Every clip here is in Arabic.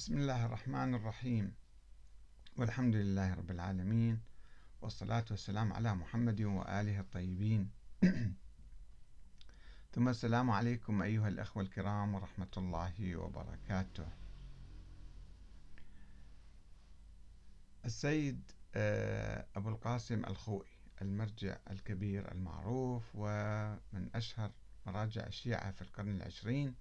بسم الله الرحمن الرحيم. والحمد لله رب العالمين والصلاة والسلام على محمد وآله الطيبين. ثم السلام عليكم أيها الأخوة الكرام ورحمة الله وبركاته. السيد آه، أبو القاسم الخوئي المرجع الكبير المعروف ومن أشهر مراجع الشيعة في القرن العشرين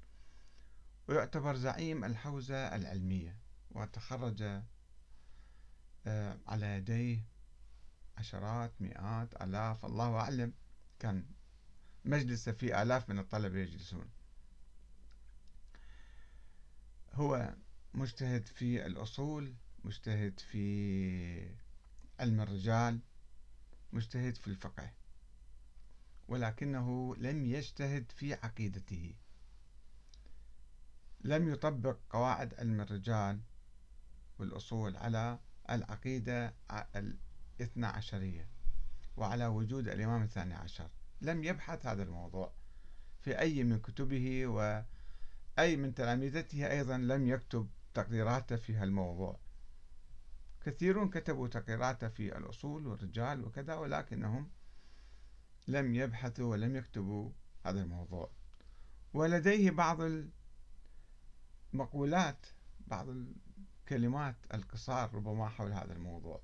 ويعتبر زعيم الحوزة العلمية وتخرج آه، على يديه عشرات مئات آلاف الله أعلم. كان مجلسه فيه آلاف من الطلبة يجلسون. هو مجتهد في الأصول مجتهد في علم الرجال مجتهد في الفقه ولكنه لم يجتهد في عقيدته. لم يطبق قواعد علم الرجال والأصول على العقيدة الاثنى عشرية وعلى وجود الإمام الثاني عشر. لم يبحث هذا الموضوع في أي من كتبه وأي من تلامذته أيضا لم يكتب تقديراته في هالموضوع. كثيرون كتبوا تقديراته في الأصول والرجال وكذا ولكنهم لم يبحثوا ولم يكتبوا هذا الموضوع. ولديه بعض مقولات بعض الكلمات القصار ربما حول هذا الموضوع.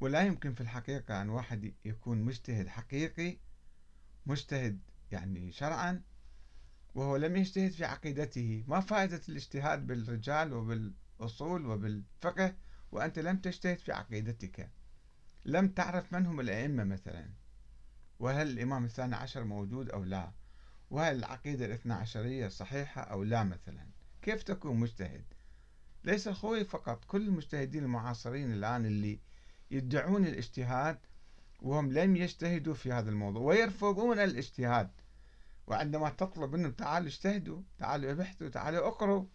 ولا يمكن في الحقيقة أن واحد يكون مجتهد حقيقي مجتهد يعني شرعا وهو لم يجتهد في عقيدته. ما فائدة الاجتهاد بالرجال وبالأصول وبالفقه وأنت لم تجتهد في عقيدتك؟ لم تعرف من هم الأئمة مثلا؟ وهل الإمام الثاني عشر موجود أو لا؟ وهل العقيدة الاثنى عشرية صحيحة أو لا مثلا؟ كيف تكون مجتهد؟ ليس الخوي فقط كل المجتهدين المعاصرين الآن اللي يدعون الاجتهاد وهم لم يجتهدوا في هذا الموضوع ويرفضون الاجتهاد. وعندما تطلب منهم تعالوا اجتهدوا تعالوا ابحثوا تعالوا اقروا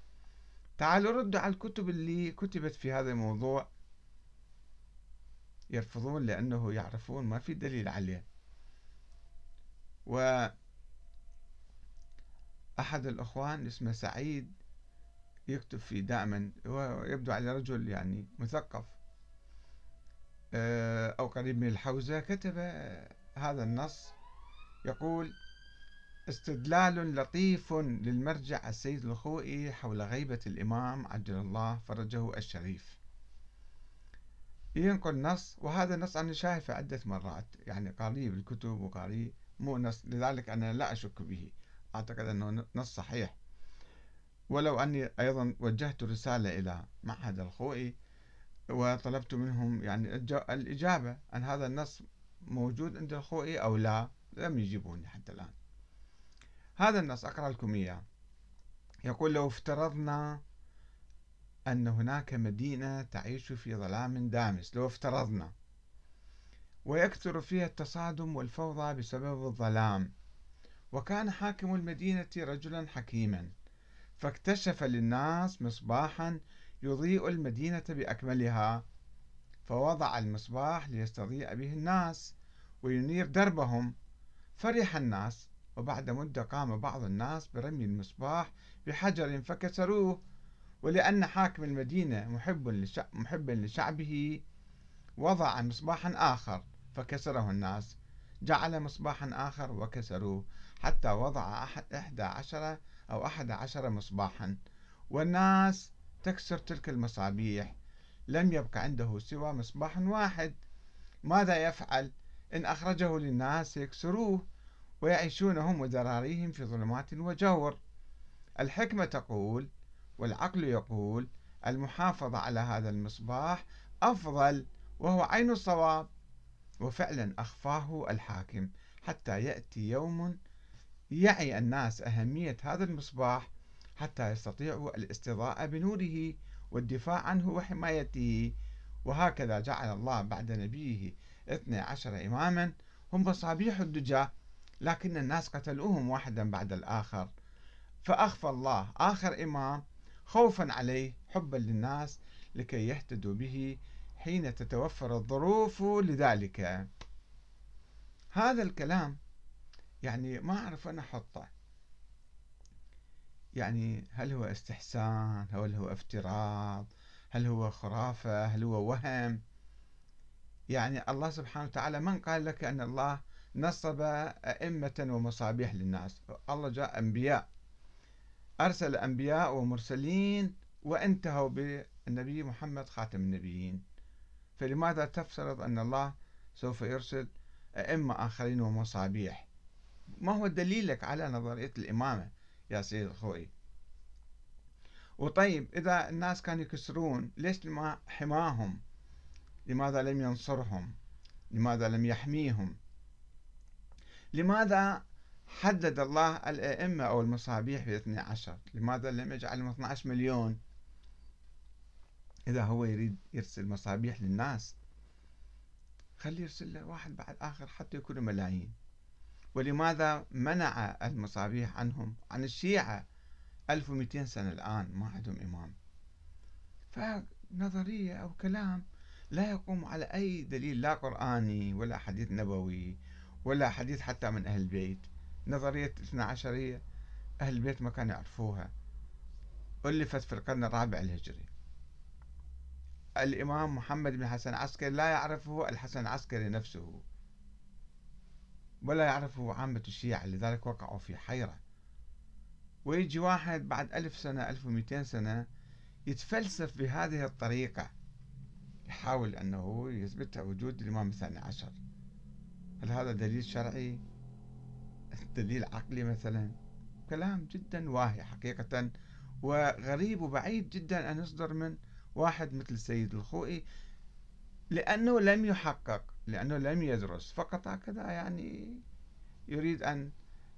تعالوا ردوا على الكتب اللي كتبت في هذا الموضوع. يرفضون لأنه يعرفون ما في دليل عليه. و أحد الأخوان اسمه سعيد يكتب فيه دائما هو يبدو على رجل يعني مثقف. آه، أو قريب من الحوزة كتب هذا النص يقول استدلال لطيف للمرجع السيد الخوئي حول غيبة الإمام عجل الله فرجه الشريف. ينقل نص وهذا النص أنا شايفه عدة مرات يعني قاريه بالكتب وقاريه مو نص لذلك أنا لا أشك به. أعتقد أنه نص صحيح. ولو أني أيضا وجهت رسالة إلى معهد الخوئي وطلبت منهم يعني الإجابة عن هذا النص موجود عند الخوئي أو لا لم يجيبوني حتى الآن. هذا النص أقرأ لكم إياه. يقول لو افترضنا أن هناك مدينة تعيش في ظلام دامس. لو افترضنا. ويكثر فيها التصادم والفوضى بسبب الظلام. وكان حاكم المدينة رجلا حكيما فاكتشف للناس مصباحا يضيء المدينة بأكملها فوضع المصباح ليستضيء به الناس وينير دربهم. فرح الناس وبعد مدة قام بعض الناس برمي المصباح بحجر فكسروه. ولأن حاكم المدينة محب محبا لشعبه وضع مصباحا آخر فكسره الناس. جعل مصباحا آخر وكسروه. حتى وضع أحد إحدى عشرة أو أحد عشر مصباحا. والناس تكسر تلك المصابيح. لم يبقى عنده سوى مصباح واحد. ماذا يفعل؟ إن أخرجه للناس يكسروه ويعيشون هم وذراريهم في ظلمات وجور. الحكمة تقول والعقل يقول المحافظة على هذا المصباح أفضل وهو عين الصواب. وفعلا أخفاه الحاكم حتى يأتي يوم يعي الناس أهمية هذا المصباح حتى يستطيعوا الاستضاءة بنوره والدفاع عنه وحمايته. وهكذا جعل الله بعد نبيه اثني عشر إماما. هم مصابيح الدجى لكن الناس قتلوهم واحدا بعد الآخر. فأخفى الله آخر إمام خوفا عليه حبا للناس لكي يهتدوا به حين تتوفر الظروف لذلك. هذا الكلام يعني ما أعرف أنا أحطه. يعني هل هو استحسان؟ هل هو افتراض؟ هل هو خرافة؟ هل هو وهم؟ يعني الله سبحانه وتعالى من قال لك أن الله نصب أئمة ومصابيح للناس؟ الله جاء أنبياء. أرسل أنبياء ومرسلين وانتهوا بالنبي محمد خاتم النبيين. فلماذا تفترض أن الله سوف يرسل أئمة آخرين ومصابيح؟ ما هو دليلك على نظرية الإمامة يا سيد الخوي وطيب إذا الناس كانوا يكسرون ليش ما حماهم؟ لماذا لم ينصرهم؟ لماذا لم يحميهم؟ لماذا حدد الله الأئمة أو المصابيح ب 12 لماذا لم يجعلهم 12 مليون؟ إذا هو يريد يرسل مصابيح للناس خلي يرسل له واحد بعد آخر حتى يكونوا ملايين. ولماذا منع المصابيح عنهم؟ عن الشيعة 1200 سنة الآن ما عندهم إمام. فنظرية أو كلام لا يقوم على أي دليل لا قرآني ولا حديث نبوي ولا حديث حتى من أهل البيت. نظرية الاثنى عشرية أهل البيت ما كانوا يعرفوها. ألفت في القرن الرابع الهجري. الإمام محمد بن حسن العسكري لا يعرفه الحسن العسكري نفسه. ولا يعرفه عامة الشيعة لذلك وقعوا في حيرة. ويجي واحد بعد ألف سنة ألف ومئتين سنة يتفلسف بهذه الطريقة. يحاول أنه يثبت وجود الإمام الثاني عشر. هل هذا دليل شرعي؟ دليل عقلي مثلا؟ كلام جدا واهي حقيقة وغريب وبعيد جدا أن يصدر من واحد مثل السيد الخوئي لأنه لم يحقق. لأنه لم يدرس فقط هكذا يعني يريد أن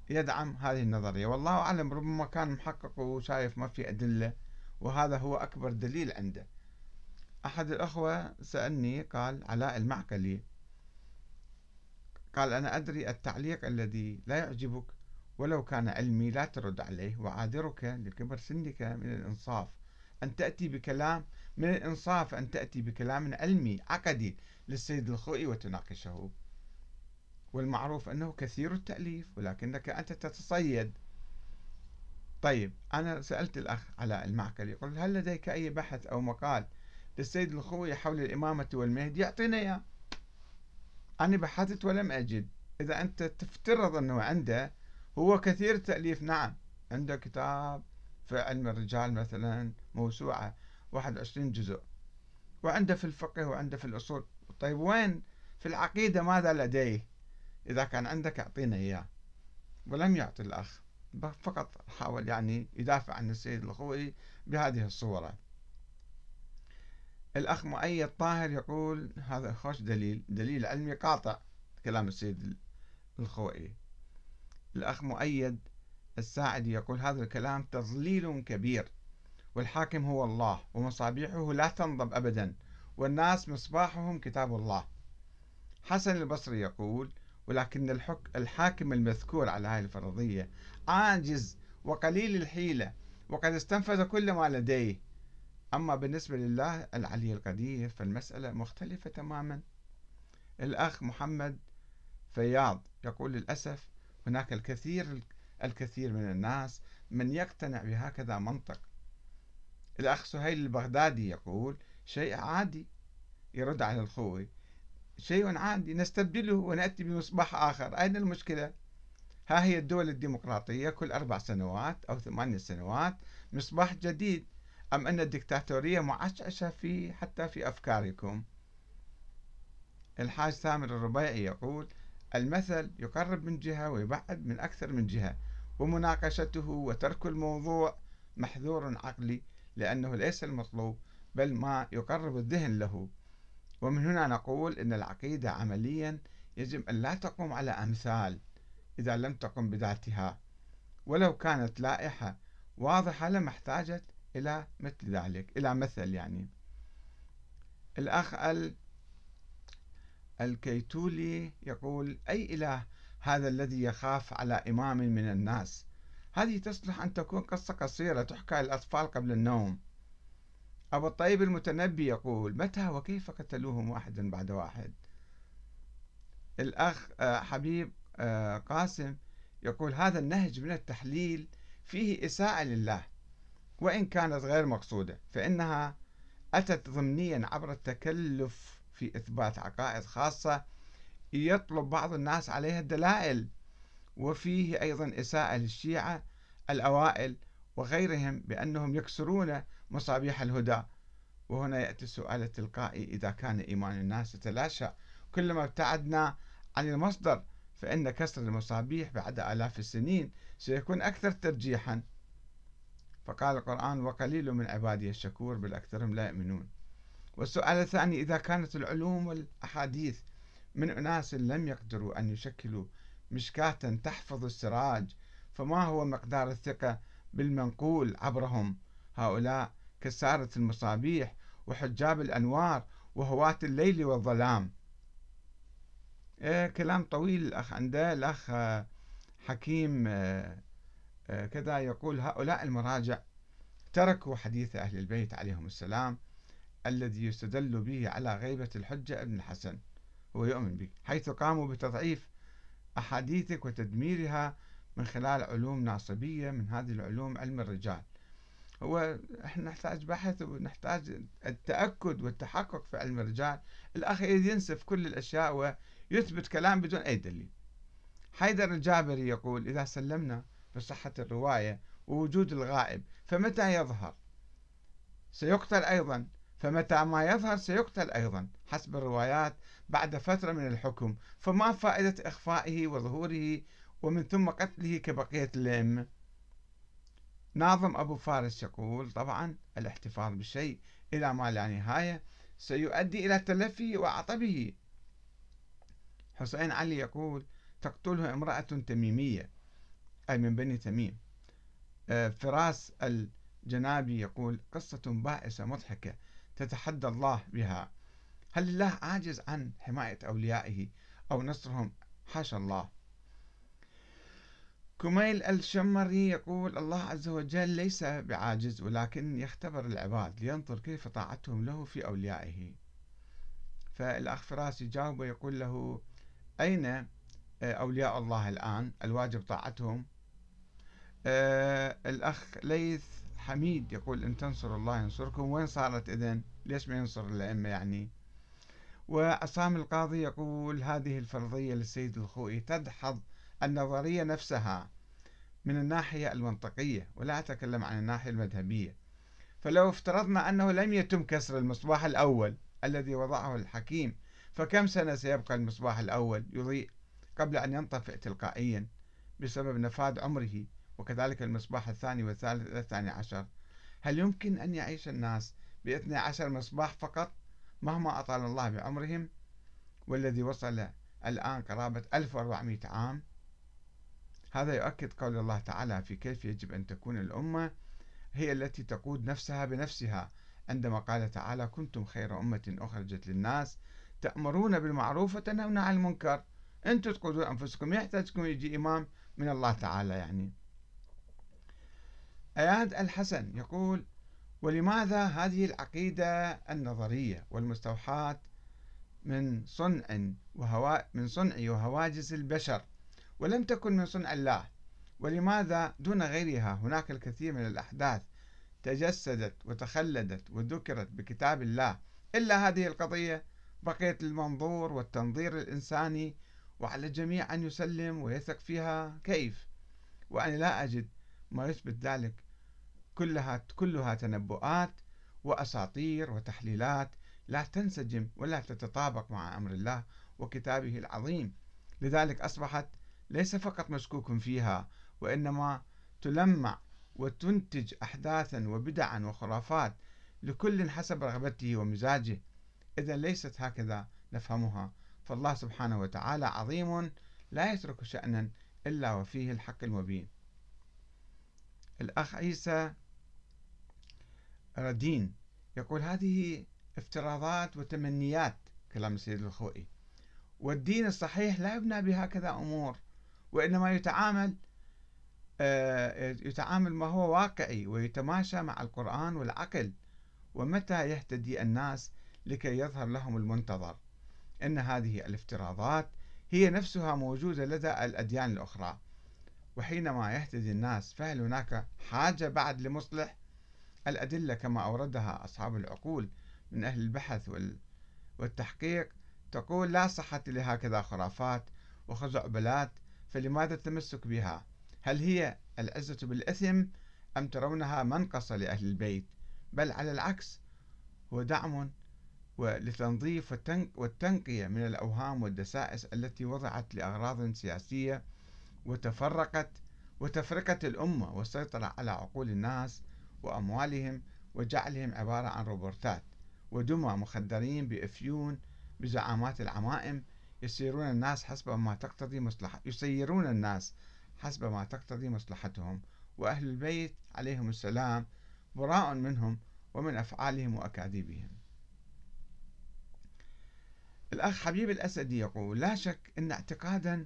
يدعم هذه النظرية. والله أعلم ربما كان محقق وشايف ما في أدلة وهذا هو أكبر دليل عنده. أحد الأخوة سألني قال علاء المعقلي قال أنا أدري التعليق الذي لا يعجبك ولو كان علمي لا ترد عليه وعاذرك لكبر سنك من الإنصاف. أن تأتي بكلام من الإنصاف أن تأتي بكلام علمي عقدي للسيد الخوئي وتناقشه. والمعروف أنه كثير التأليف ولكنك أنت تتصيد. طيب أنا سألت الأخ على المعقل يقول هل لديك أي بحث أو مقال للسيد الخوئي حول الإمامة والمهدي؟ يعطينا إياه. أنا بحثت ولم أجد. إذا أنت تفترض أنه عنده هو كثير التأليف. نعم عنده كتاب في علم الرجال مثلا موسوعة 21 جزء. وعنده في الفقه وعنده في الأصول. طيب وين في العقيدة ماذا لديه؟ إذا كان عندك أعطينا إياه. ولم يعطي الأخ. فقط حاول يعني يدافع عن السيد الخوئي بهذه الصورة. الأخ مؤيد طاهر يقول هذا خوش دليل. دليل علمي قاطع كلام السيد الخوئي الأخ مؤيد الساعدي يقول هذا الكلام تضليل كبير والحاكم هو الله ومصابيحه لا تنضب أبدا والناس مصباحهم كتاب الله. حسن البصري يقول ولكن الحك الحاكم المذكور على هذه الفرضية عاجز وقليل الحيلة وقد استنفذ كل ما لديه. أما بالنسبة لله العلي القدير فالمسألة مختلفة تماما. الأخ محمد فياض يقول للأسف هناك الكثير الكثير من الناس من يقتنع بهكذا منطق. الأخ سهيل البغدادي يقول شيء عادي. يرد على الخوي شيء عادي نستبدله ونأتي بمصباح آخر. أين المشكلة؟ ها هي الدول الديمقراطية كل أربع سنوات أو ثمانية سنوات مصباح جديد. أم أن الدكتاتورية معشعشة في حتى في أفكاركم؟ الحاج ثامر الربيعي يقول المثل يقرب من جهة ويبعد من أكثر من جهة. ومناقشته وترك الموضوع محذور عقلي لأنه ليس المطلوب بل ما يقرب الذهن له. ومن هنا نقول أن العقيدة عمليا يجب أن لا تقوم على أمثال إذا لم تقم بذاتها. ولو كانت لائحة واضحة لما احتاجت إلى مثل ذلك إلى مثل يعني. الأخ الكيتولي يقول أي إله هذا الذي يخاف على إمام من الناس. هذه تصلح أن تكون قصة قصيرة تحكى للأطفال قبل النوم. أبو الطيب المتنبي يقول متى وكيف قتلوهم واحدا بعد واحد؟ الأخ آه، حبيب آه، قاسم يقول هذا النهج من التحليل فيه إساءة لله وإن كانت غير مقصودة فإنها أتت ضمنيا عبر التكلف في إثبات عقائد خاصة يطلب بعض الناس عليها الدلائل. وفيه أيضا إساءة للشيعة الأوائل وغيرهم بأنهم يكسرون مصابيح الهدى. وهنا يأتي السؤال التلقائي إذا كان إيمان الناس يتلاشى كلما ابتعدنا عن المصدر فإن كسر المصابيح بعد آلاف السنين سيكون أكثر ترجيحا. فقال القرآن وقليل من عبادي الشكور بل أكثرهم لا يؤمنون. والسؤال الثاني إذا كانت العلوم والأحاديث من أناس لم يقدروا أن يشكلوا مشكاة تحفظ السراج فما هو مقدار الثقة بالمنقول عبرهم؟ هؤلاء كسارة المصابيح وحجاب الأنوار وهواة الليل والظلام. إيه كلام طويل الأخ عنده الأخ حكيم آه، آه، كذا يقول هؤلاء المراجع تركوا حديث أهل البيت عليهم السلام الذي يستدل به على غيبة الحجة ابن الحسن. هو يؤمن به حيث قاموا بتضعيف أحاديثك وتدميرها من خلال علوم ناصبية من هذه العلوم علم الرجال. هو إحنا نحتاج بحث ونحتاج التأكد والتحقق في علم الرجال. الأخ ينسف كل الأشياء ويثبت كلام بدون أي دليل. حيدر الجابري يقول إذا سلمنا بصحة الرواية ووجود الغائب فمتى يظهر؟ سيقتل أيضا. فمتى ما يظهر سيقتل أيضا حسب الروايات بعد فترة من الحكم. فما فائدة إخفائه وظهوره ومن ثم قتله كبقية الأئمة. ناظم أبو فارس يقول طبعا الاحتفاظ بالشيء إلى ما لا نهاية سيؤدي إلى تلفه وعطبه. حسين علي يقول تقتله امرأة تميمية أي من بني تميم. آه، فراس الجنابي يقول قصة بائسة مضحكة. تتحدى الله بها. هل الله عاجز عن حماية أوليائه أو نصرهم؟ حاشا الله. كميل الشمري يقول الله عز وجل ليس بعاجز ولكن يختبر العباد لينظر كيف طاعتهم له في أوليائه. فالأخ فراس يجاوب ويقول له أين آه، أولياء الله الآن؟ الواجب طاعتهم؟ آه الأخ ليث حميد يقول إن تنصر الله ينصركم. وين صارت إذن؟ ليش ما ينصر الأئمة يعني؟ وعصام القاضي يقول هذه الفرضية للسيد الخوئي تدحض النظرية نفسها من الناحية المنطقية ولا أتكلم عن الناحية المذهبية. فلو افترضنا أنه لم يتم كسر المصباح الأول الذي وضعه الحكيم فكم سنة سيبقى المصباح الأول يضيء قبل أن ينطفئ تلقائيا بسبب نفاذ عمره وكذلك المصباح الثاني والثالث إلى الثاني عشر؟ هل يمكن أن يعيش الناس باثني عشر مصباح فقط مهما أطال الله بعمرهم والذي وصل الآن قرابة 1400 عام. هذا يؤكد قول الله تعالى في كيف يجب أن تكون الأمة هي التي تقود نفسها بنفسها. عندما قال تعالى كنتم خير أمة أخرجت للناس تأمرون بالمعروف وتنهون عن المنكر. أنتم تقودون أنفسكم يحتاجكم يجي إمام من الله تعالى يعني. أياد الحسن يقول ولماذا هذه العقيدة النظرية والمستوحاة من صنع وهوا من صنع وهواجس البشر ولم تكن من صنع الله؟ ولماذا دون غيرها هناك الكثير من الأحداث تجسدت وتخلدت وذكرت بكتاب الله؟ إلا هذه القضية بقيت المنظور والتنظير الإنساني وعلى الجميع أن يسلم ويثق فيها؟ كيف؟ وأنا لا أجد ما يثبت ذلك كلها كلها تنبؤات وأساطير وتحليلات لا تنسجم ولا تتطابق مع أمر الله وكتابه العظيم. لذلك أصبحت ليس فقط مشكوك فيها وإنما تلمع وتنتج أحداثا وبدعا وخرافات لكل حسب رغبته ومزاجه. إذا ليست هكذا نفهمها. فالله سبحانه وتعالى عظيم لا يترك شأنا إلا وفيه الحق المبين. الأخ عيسى ردين يقول هذه افتراضات وتمنيات كلام السيد الخوئي. والدين الصحيح لا يبنى بهكذا أمور وإنما يتعامل آه، يتعامل ما هو واقعي ويتماشى مع القرآن والعقل. ومتى يهتدي الناس لكي يظهر لهم المنتظر؟ إن هذه الافتراضات هي نفسها موجودة لدى الأديان الأخرى. وحينما يهتدي الناس فهل هناك حاجة بعد لمصلح؟ الأدلة كما أوردها أصحاب العقول من أهل البحث والتحقيق تقول لا صحة لهكذا خرافات وخزعبلات فلماذا التمسك بها؟ هل هي العزة بالإثم أم ترونها منقصة لأهل البيت؟ بل على العكس هو دعم ولتنظيف والتنقية من الأوهام والدسائس التي وضعت لأغراض سياسية وتفرقت وتفرقت الأمة والسيطرة على عقول الناس وأموالهم وجعلهم عبارة عن روبورتات ودمى مخدرين بأفيون بزعامات العمائم يسيرون الناس حسب ما تقتضي مصلحة يسيرون الناس حسب ما تقتضي مصلحتهم. وأهل البيت عليهم السلام براء منهم ومن أفعالهم وأكاذيبهم. الأخ حبيب الأسدي يقول لا شك أن اعتقادا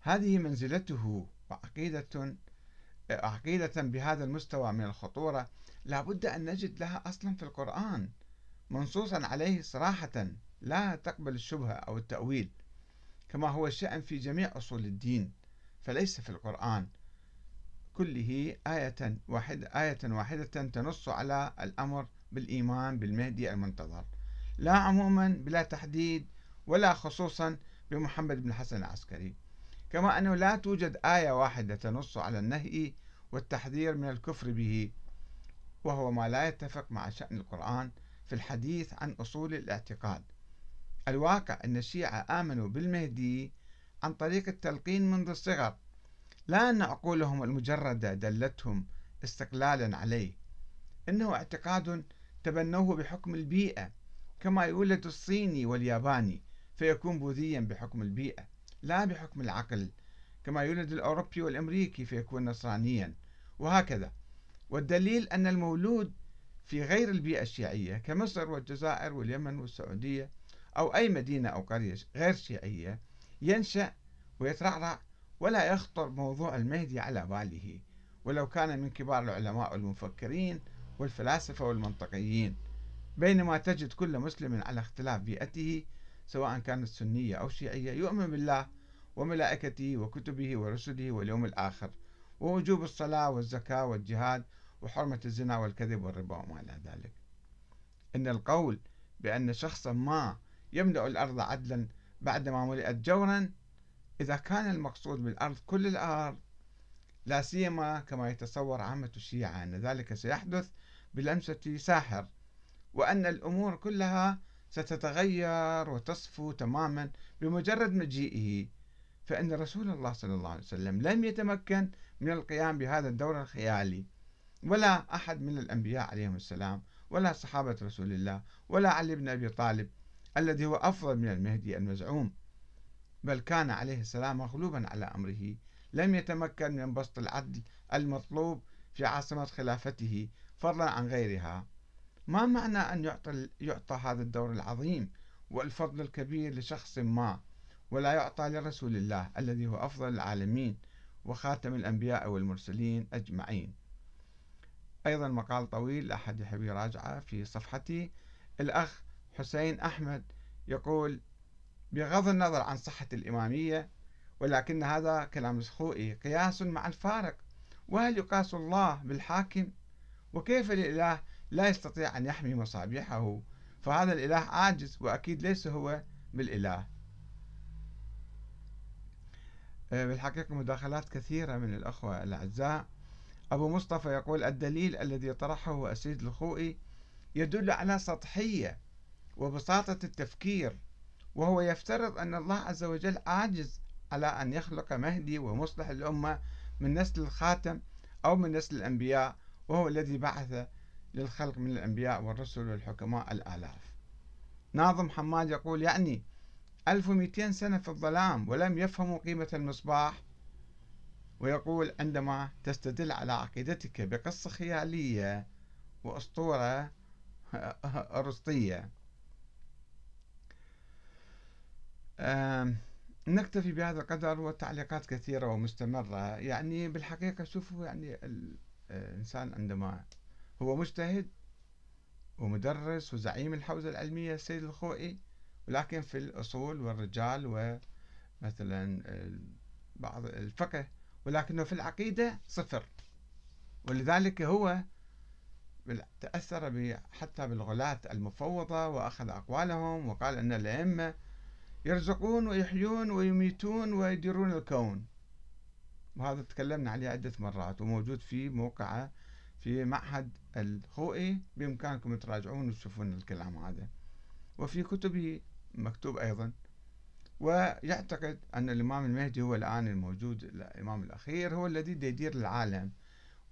هذه منزلته وعقيدة عقيدة بهذا المستوى من الخطورة لابد أن نجد لها أصلا في القرآن منصوصا عليه صراحة لا تقبل الشبهة أو التأويل كما هو الشأن في جميع أصول الدين فليس في القرآن. كله آية واحدة آية واحدة تنص على الأمر بالإيمان بالمهدي المنتظر لا عموما بلا تحديد ولا خصوصا بمحمد بن الحسن العسكري. كما أنه لا توجد آية واحدة تنص على النهي والتحذير من الكفر به وهو ما لا يتفق مع شأن القرآن في الحديث عن أصول الاعتقاد. الواقع أن الشيعة آمنوا بالمهدي عن طريق التلقين منذ الصغر لا أن عقولهم المجردة دلتهم استقلالا عليه. إنه اعتقاد تبنوه بحكم البيئة كما يولد الصيني والياباني فيكون بوذيا بحكم البيئة. لا بحكم العقل كما يولد الأوروبي والأمريكي فيكون نصرانيا وهكذا. والدليل أن المولود في غير البيئة الشيعية كمصر والجزائر واليمن والسعودية أو أي مدينة أو قرية غير شيعية ينشأ ويترعرع ولا يخطر موضوع المهدي على باله ولو كان من كبار العلماء والمفكرين والفلاسفة والمنطقيين. بينما تجد كل مسلم على اختلاف بيئته سواء كانت سنية أو شيعية يؤمن بالله وملائكته وكتبه ورسله واليوم الآخر ووجوب الصلاة والزكاة والجهاد وحرمة الزنا والكذب والربا وما إلى ذلك. إن القول بأن شخصا ما يملأ الأرض عدلا بعدما ملئت جورا إذا كان المقصود بالأرض كل الأرض لا سيما كما يتصور عامة الشيعة أن ذلك سيحدث بلمسة ساحر وأن الأمور كلها ستتغير وتصفو تماما بمجرد مجيئه. فإن رسول الله صلى الله عليه وسلم لم يتمكن من القيام بهذا الدور الخيالي ولا أحد من الأنبياء عليهم السلام ولا صحابة رسول الله ولا علي بن أبي طالب الذي هو أفضل من المهدي المزعوم بل كان عليه السلام مغلوبا على أمره لم يتمكن من بسط العدل المطلوب في عاصمة خلافته فضلا عن غيرها. ما معنى أن يعطى, يعطى هذا الدور العظيم والفضل الكبير لشخص ما ولا يعطى لرسول الله الذي هو أفضل العالمين وخاتم الأنبياء والمرسلين أجمعين. أيضا مقال طويل أحد يحب يراجعه في صفحتي. الأخ حسين أحمد يقول بغض النظر عن صحة الإمامية ولكن هذا كلام الخوئي قياس مع الفارق وهل يقاس الله بالحاكم؟ وكيف الإله لا يستطيع أن يحمي مصابيحه فهذا الإله عاجز وأكيد ليس هو بالإله. آه، بالحقيقة مداخلات كثيرة من الأخوة الأعزاء. أبو مصطفى يقول الدليل الذي طرحه السيد الخوئي يدل على سطحية وبساطة التفكير وهو يفترض أن الله عز وجل عاجز على أن يخلق مهدي ومصلح الأمة من نسل الخاتم أو من نسل الأنبياء وهو الذي بعث للخلق من الأنبياء والرسل والحكماء الآلاف. ناظم حماد يقول يعني 1200 سنة في الظلام ولم يفهموا قيمة المصباح؟ ويقول عندما تستدل على عقيدتك بقصة خيالية وأسطورة أرسطية. نكتفي بهذا القدر والتعليقات كثيرة ومستمرة. يعني بالحقيقة شوفوا يعني الإنسان عندما هو مجتهد ومدرس وزعيم الحوزة العلمية السيد الخوئي ولكن في الأصول والرجال ومثلا بعض الفقه ولكنه في العقيدة صفر. ولذلك هو تأثر حتى بالغلاة المفوضة وأخذ أقوالهم وقال أن الأئمة يرزقون ويحيون ويميتون ويديرون الكون. وهذا تكلمنا عليه عدة مرات وموجود في موقعه في معهد الخوئي بإمكانكم تراجعون وتشوفون الكلام هذا. وفي كتبه مكتوب أيضا ويعتقد أن الإمام المهدي هو الآن الموجود الإمام الأخير هو الذي يدير العالم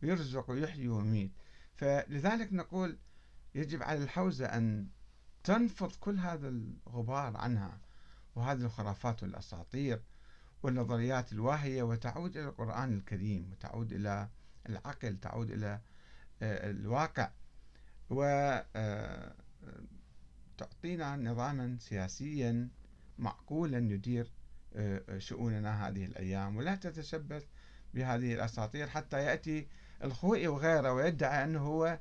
ويرزق ويحيي ويميت. فلذلك نقول يجب على الحوزة أن تنفض كل هذا الغبار عنها وهذه الخرافات والأساطير والنظريات الواهية وتعود إلى القرآن الكريم وتعود إلى العقل تعود إلى الواقع. وتعطينا آه، نظاما سياسيا معقولا يدير آه، شؤوننا هذه الأيام. ولا تتشبث بهذه الأساطير حتى يأتي الخوئي وغيره ويدعي أنه هو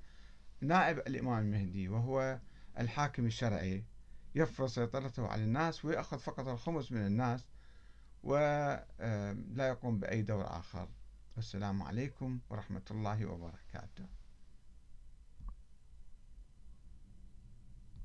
نائب الإمام المهدي وهو الحاكم الشرعي. يفرض سيطرته على الناس ويأخذ فقط الخمس من الناس ولا يقوم بأي دور آخر. والسلام عليكم ورحمة الله وبركاته.